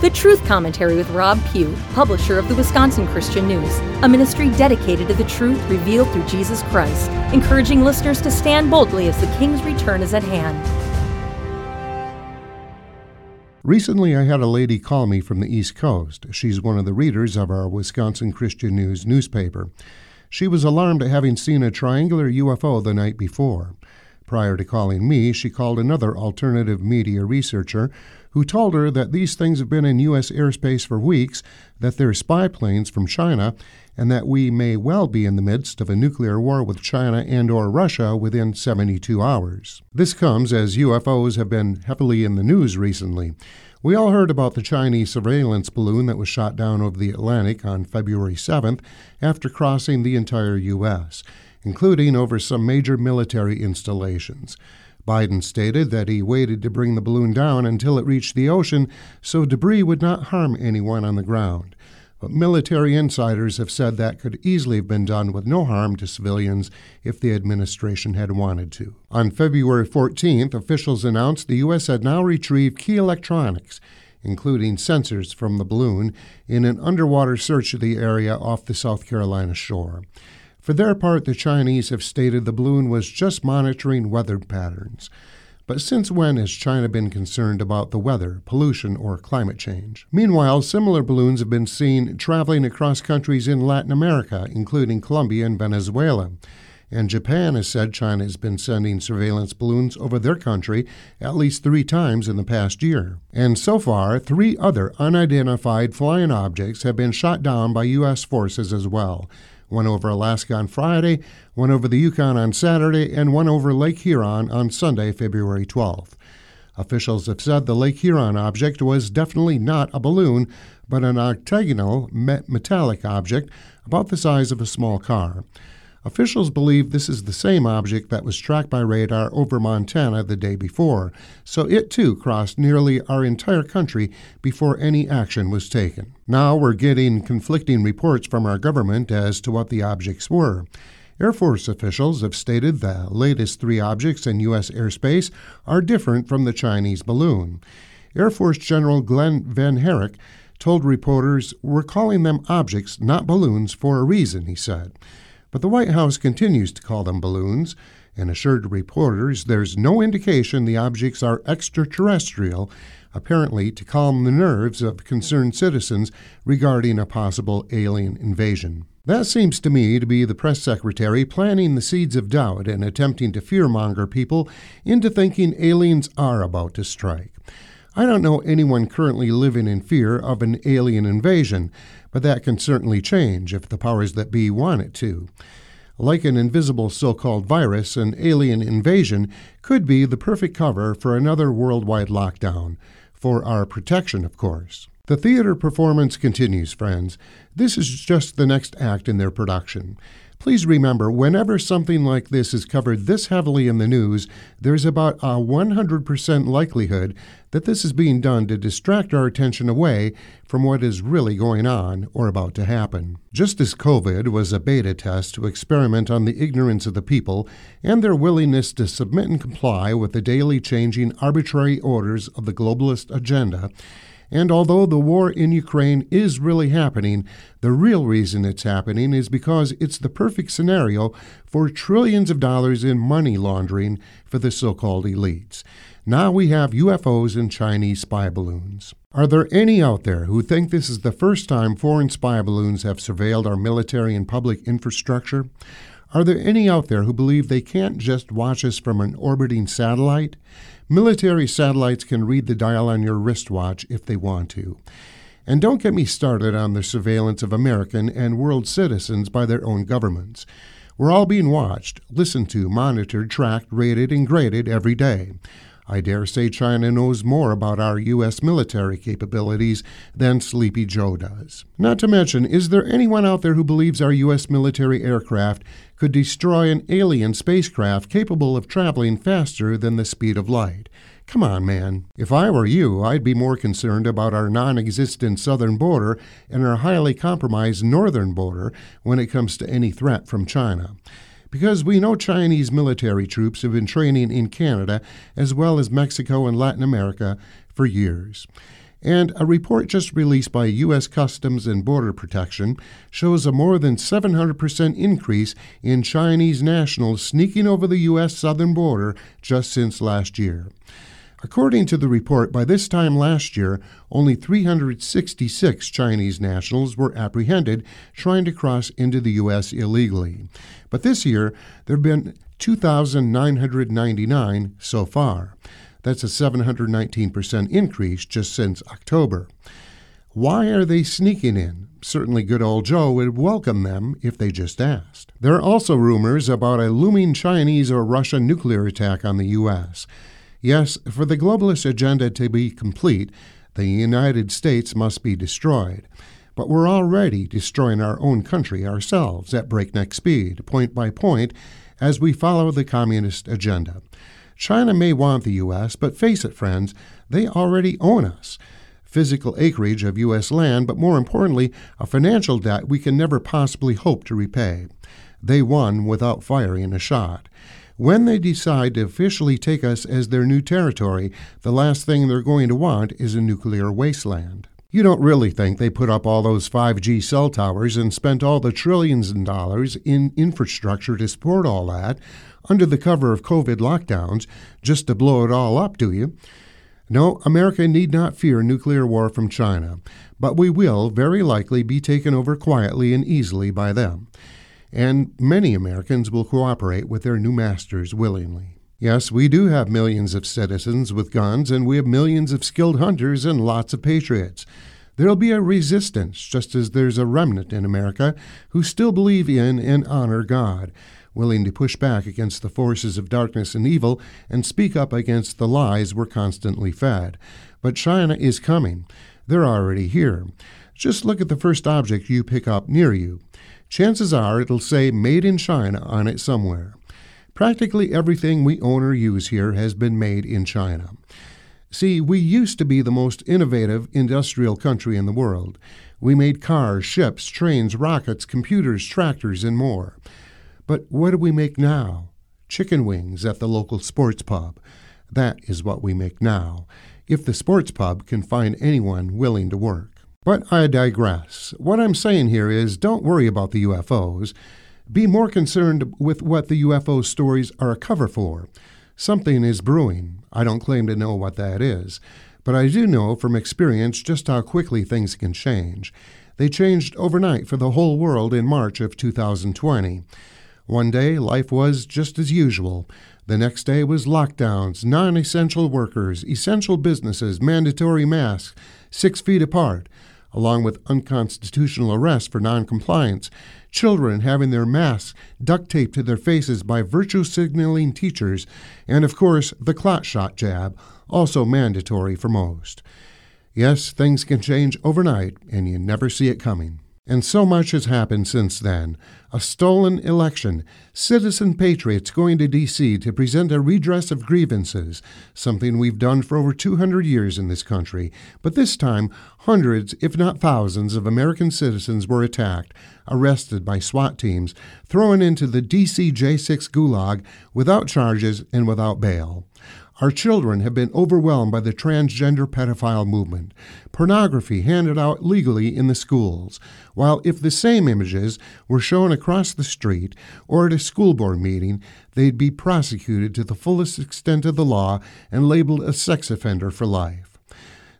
The Truth Commentary with Rob Pugh, publisher of the Wisconsin Christian News, a ministry dedicated to the truth revealed through Jesus Christ, encouraging listeners to stand boldly as the King's return is at hand. Recently, I had a lady call me from the East Coast. She's one of the readers of our Wisconsin Christian News newspaper. She was alarmed at having seen a triangular UFO the night before. Prior to calling me, she called another alternative media researcher who told her that these things have been in U.S. airspace for weeks, that they're spy planes from China, and that we may well be in the midst of a nuclear war with China and or Russia within 72 hours. This comes as UFOs have been heavily in the news recently. We all heard about the Chinese surveillance balloon that was shot down over the Atlantic on February 7th after crossing the entire U.S., including over some major military installations. Biden stated that he waited to bring the balloon down until it reached the ocean so debris would not harm anyone on the ground. But military insiders have said that could easily have been done with no harm to civilians if the administration had wanted to. On February 14th, officials announced the U.S. had now retrieved key electronics, including sensors from the balloon, in an underwater search of the area off the South Carolina shore. For their part, the Chinese have stated the balloon was just monitoring weather patterns. But since when has China been concerned about the weather, pollution, or climate change? Meanwhile, similar balloons have been seen traveling across countries in Latin America, including Colombia and Venezuela. And Japan has said China has been sending surveillance balloons over their country at least three times in the past year. And so far, three other unidentified flying objects have been shot down by U.S. forces as well one over Alaska on Friday, one over the Yukon on Saturday, and one over Lake Huron on Sunday, February 12th. Officials have said the Lake Huron object was definitely not a balloon, but an octagonal metallic object about the size of a small car. Officials believe this is the same object that was tracked by radar over Montana the day before, so it too crossed nearly our entire country before any action was taken. Now we're getting conflicting reports from our government as to what the objects were. Air Force officials have stated the latest three objects in U.S. airspace are different from the Chinese balloon. Air Force General Glen VanHerck told reporters, We're calling them objects, not balloons, for a reason, he said. But the White House continues to call them balloons and assured reporters there's no indication the objects are extraterrestrial, apparently to calm the nerves of concerned citizens regarding a possible alien invasion. That seems to me to be the press secretary planting the seeds of doubt and attempting to fearmonger people into thinking aliens are about to strike. I don't know anyone currently living in fear of an alien invasion, but that can certainly change if the powers that be want it to. Like an invisible so called virus, an alien invasion could be the perfect cover for another worldwide lockdown. For our protection, of course. The theater performance continues, friends. This is just the next act in their production. Please remember, whenever something like this is covered this heavily in the news, there's about a 100% likelihood that this is being done to distract our attention away from what is really going on or about to happen. Just as COVID was a beta test to experiment on the ignorance of the people and their willingness to submit and comply with the daily changing arbitrary orders of the globalist agenda, and although the war in Ukraine is really happening, the real reason it's happening is because it's the perfect scenario for trillions of dollars in money laundering for the so called elites. Now we have UFOs and Chinese spy balloons. Are there any out there who think this is the first time foreign spy balloons have surveilled our military and public infrastructure? Are there any out there who believe they can't just watch us from an orbiting satellite? Military satellites can read the dial on your wristwatch if they want to. And don't get me started on the surveillance of American and world citizens by their own governments. We're all being watched, listened to, monitored, tracked, rated, and graded every day. I dare say China knows more about our U.S. military capabilities than Sleepy Joe does. Not to mention, is there anyone out there who believes our U.S. military aircraft could destroy an alien spacecraft capable of traveling faster than the speed of light? Come on, man. If I were you, I'd be more concerned about our non existent southern border and our highly compromised northern border when it comes to any threat from China because we know Chinese military troops have been training in Canada as well as Mexico and Latin America for years. And a report just released by U.S. Customs and Border Protection shows a more than 700% increase in Chinese nationals sneaking over the U.S. southern border just since last year. According to the report, by this time last year, only 366 Chinese nationals were apprehended trying to cross into the U.S. illegally. But this year, there have been 2,999 so far. That's a 719% increase just since October. Why are they sneaking in? Certainly, good old Joe would welcome them if they just asked. There are also rumors about a looming Chinese or Russian nuclear attack on the U.S. Yes, for the globalist agenda to be complete, the United States must be destroyed. But we're already destroying our own country ourselves at breakneck speed, point by point, as we follow the communist agenda. China may want the U.S., but face it, friends, they already own us. Physical acreage of U.S. land, but more importantly, a financial debt we can never possibly hope to repay. They won without firing a shot. When they decide to officially take us as their new territory, the last thing they're going to want is a nuclear wasteland. You don't really think they put up all those 5G cell towers and spent all the trillions in dollars in infrastructure to support all that under the cover of COVID lockdowns just to blow it all up, do you? No, America need not fear nuclear war from China, but we will very likely be taken over quietly and easily by them. And many Americans will cooperate with their new masters willingly. Yes, we do have millions of citizens with guns, and we have millions of skilled hunters and lots of patriots. There'll be a resistance, just as there's a remnant in America who still believe in and honor God willing to push back against the forces of darkness and evil and speak up against the lies we're constantly fed. But China is coming. They're already here. Just look at the first object you pick up near you. Chances are it'll say Made in China on it somewhere. Practically everything we own or use here has been made in China. See, we used to be the most innovative industrial country in the world. We made cars, ships, trains, rockets, computers, tractors, and more. But what do we make now? Chicken wings at the local sports pub. That is what we make now, if the sports pub can find anyone willing to work. But I digress. What I'm saying here is don't worry about the UFOs. Be more concerned with what the UFO stories are a cover for. Something is brewing. I don't claim to know what that is, but I do know from experience just how quickly things can change. They changed overnight for the whole world in March of 2020. One day, life was just as usual. The next day was lockdowns, non essential workers, essential businesses, mandatory masks, six feet apart, along with unconstitutional arrests for noncompliance, children having their masks duct taped to their faces by virtue signaling teachers, and of course, the clot shot jab, also mandatory for most. Yes, things can change overnight, and you never see it coming. And so much has happened since then. A stolen election, citizen patriots going to D.C. to present a redress of grievances, something we've done for over 200 years in this country. But this time, hundreds, if not thousands, of American citizens were attacked, arrested by SWAT teams, thrown into the D.C. J6 gulag without charges and without bail. Our children have been overwhelmed by the transgender pedophile movement. Pornography handed out legally in the schools, while if the same images were shown across the street or at a school board meeting, they'd be prosecuted to the fullest extent of the law and labeled a sex offender for life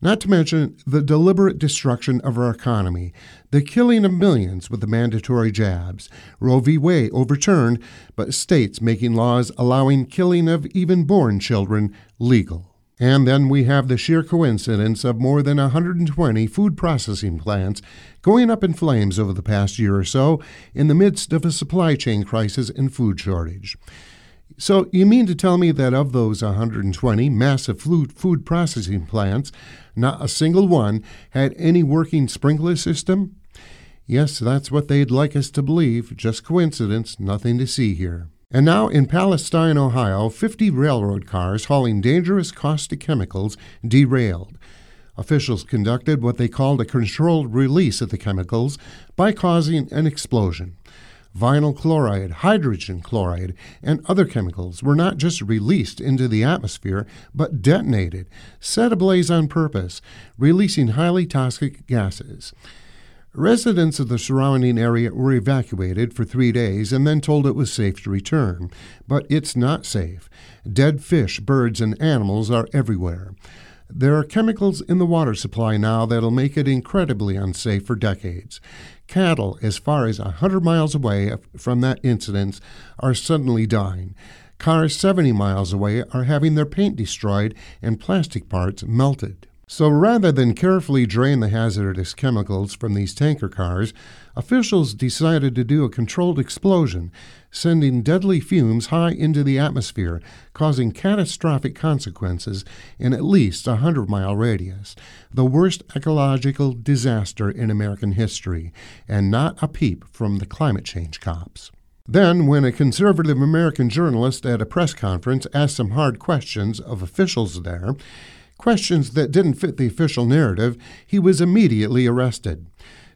not to mention the deliberate destruction of our economy, the killing of millions with the mandatory jabs, Roe v. Wade overturned, but states making laws allowing killing of even born children legal. And then we have the sheer coincidence of more than 120 food processing plants going up in flames over the past year or so in the midst of a supply chain crisis and food shortage. So, you mean to tell me that of those 120 massive food processing plants, not a single one had any working sprinkler system? Yes, that's what they'd like us to believe. Just coincidence, nothing to see here. And now in Palestine, Ohio, 50 railroad cars hauling dangerous caustic chemicals derailed. Officials conducted what they called a controlled release of the chemicals by causing an explosion. Vinyl chloride, hydrogen chloride, and other chemicals were not just released into the atmosphere, but detonated, set ablaze on purpose, releasing highly toxic gases. Residents of the surrounding area were evacuated for three days and then told it was safe to return. But it's not safe. Dead fish, birds, and animals are everywhere. There are chemicals in the water supply now that'll make it incredibly unsafe for decades. Cattle, as far as a 100 miles away from that incident, are suddenly dying. Cars 70 miles away are having their paint destroyed and plastic parts melted. So rather than carefully drain the hazardous chemicals from these tanker cars, officials decided to do a controlled explosion, sending deadly fumes high into the atmosphere, causing catastrophic consequences in at least a 100 mile radius. The worst ecological disaster in American history, and not a peep from the climate change cops. Then, when a conservative American journalist at a press conference asked some hard questions of officials there, questions that didn't fit the official narrative, he was immediately arrested.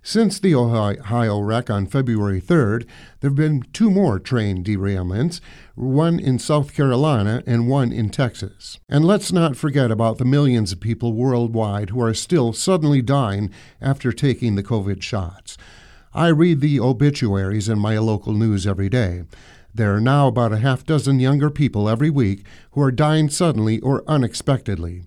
Since the Ohio wreck on February 3rd, there have been two more train derailments, one in South Carolina and one in Texas. And let's not forget about the millions of people worldwide who are still suddenly dying after taking the COVID shots. I read the obituaries in my local news every day. There are now about a half dozen younger people every week who are dying suddenly or unexpectedly.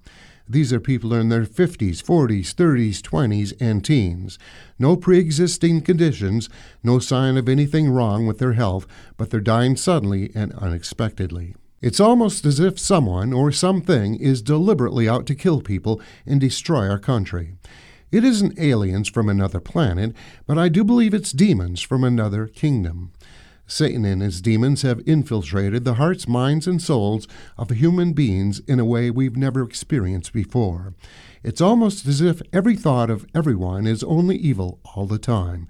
These are people in their 50s, 40s, 30s, 20s, and teens. No pre existing conditions, no sign of anything wrong with their health, but they're dying suddenly and unexpectedly. It's almost as if someone or something is deliberately out to kill people and destroy our country. It isn't aliens from another planet, but I do believe it's demons from another kingdom. Satan and his demons have infiltrated the hearts, minds, and souls of human beings in a way we've never experienced before. It's almost as if every thought of everyone is only evil all the time,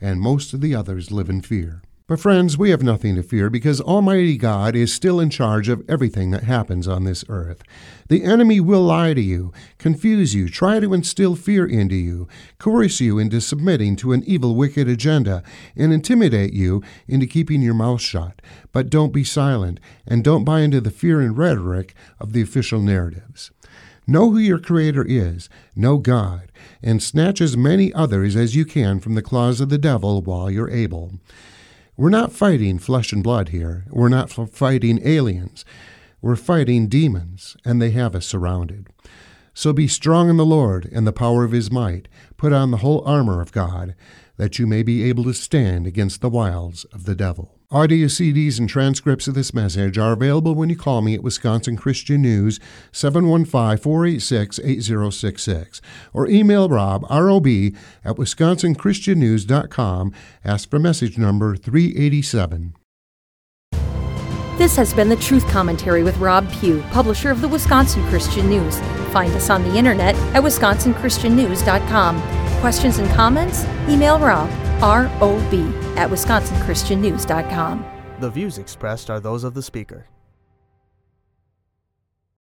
and most of the others live in fear. But, friends, we have nothing to fear because Almighty God is still in charge of everything that happens on this earth. The enemy will lie to you, confuse you, try to instill fear into you, coerce you into submitting to an evil, wicked agenda, and intimidate you into keeping your mouth shut. But don't be silent, and don't buy into the fear and rhetoric of the official narratives. Know who your Creator is, know God, and snatch as many others as you can from the claws of the devil while you're able. We're not fighting flesh and blood here. We're not fighting aliens. We're fighting demons, and they have us surrounded. So be strong in the Lord and the power of his might. Put on the whole armor of God, that you may be able to stand against the wiles of the devil. Audio CDs and transcripts of this message are available when you call me at Wisconsin Christian News 715 486 8066 or email Rob, ROB, at wisconsinchristiannews.com. Ask for message number 387. This has been the Truth Commentary with Rob Pugh, publisher of the Wisconsin Christian News. Find us on the internet at wisconsinchristiannews.com. Questions and comments? Email Rob R-O-B, at wisconsinchristiannews.com. The views expressed are those of the speaker.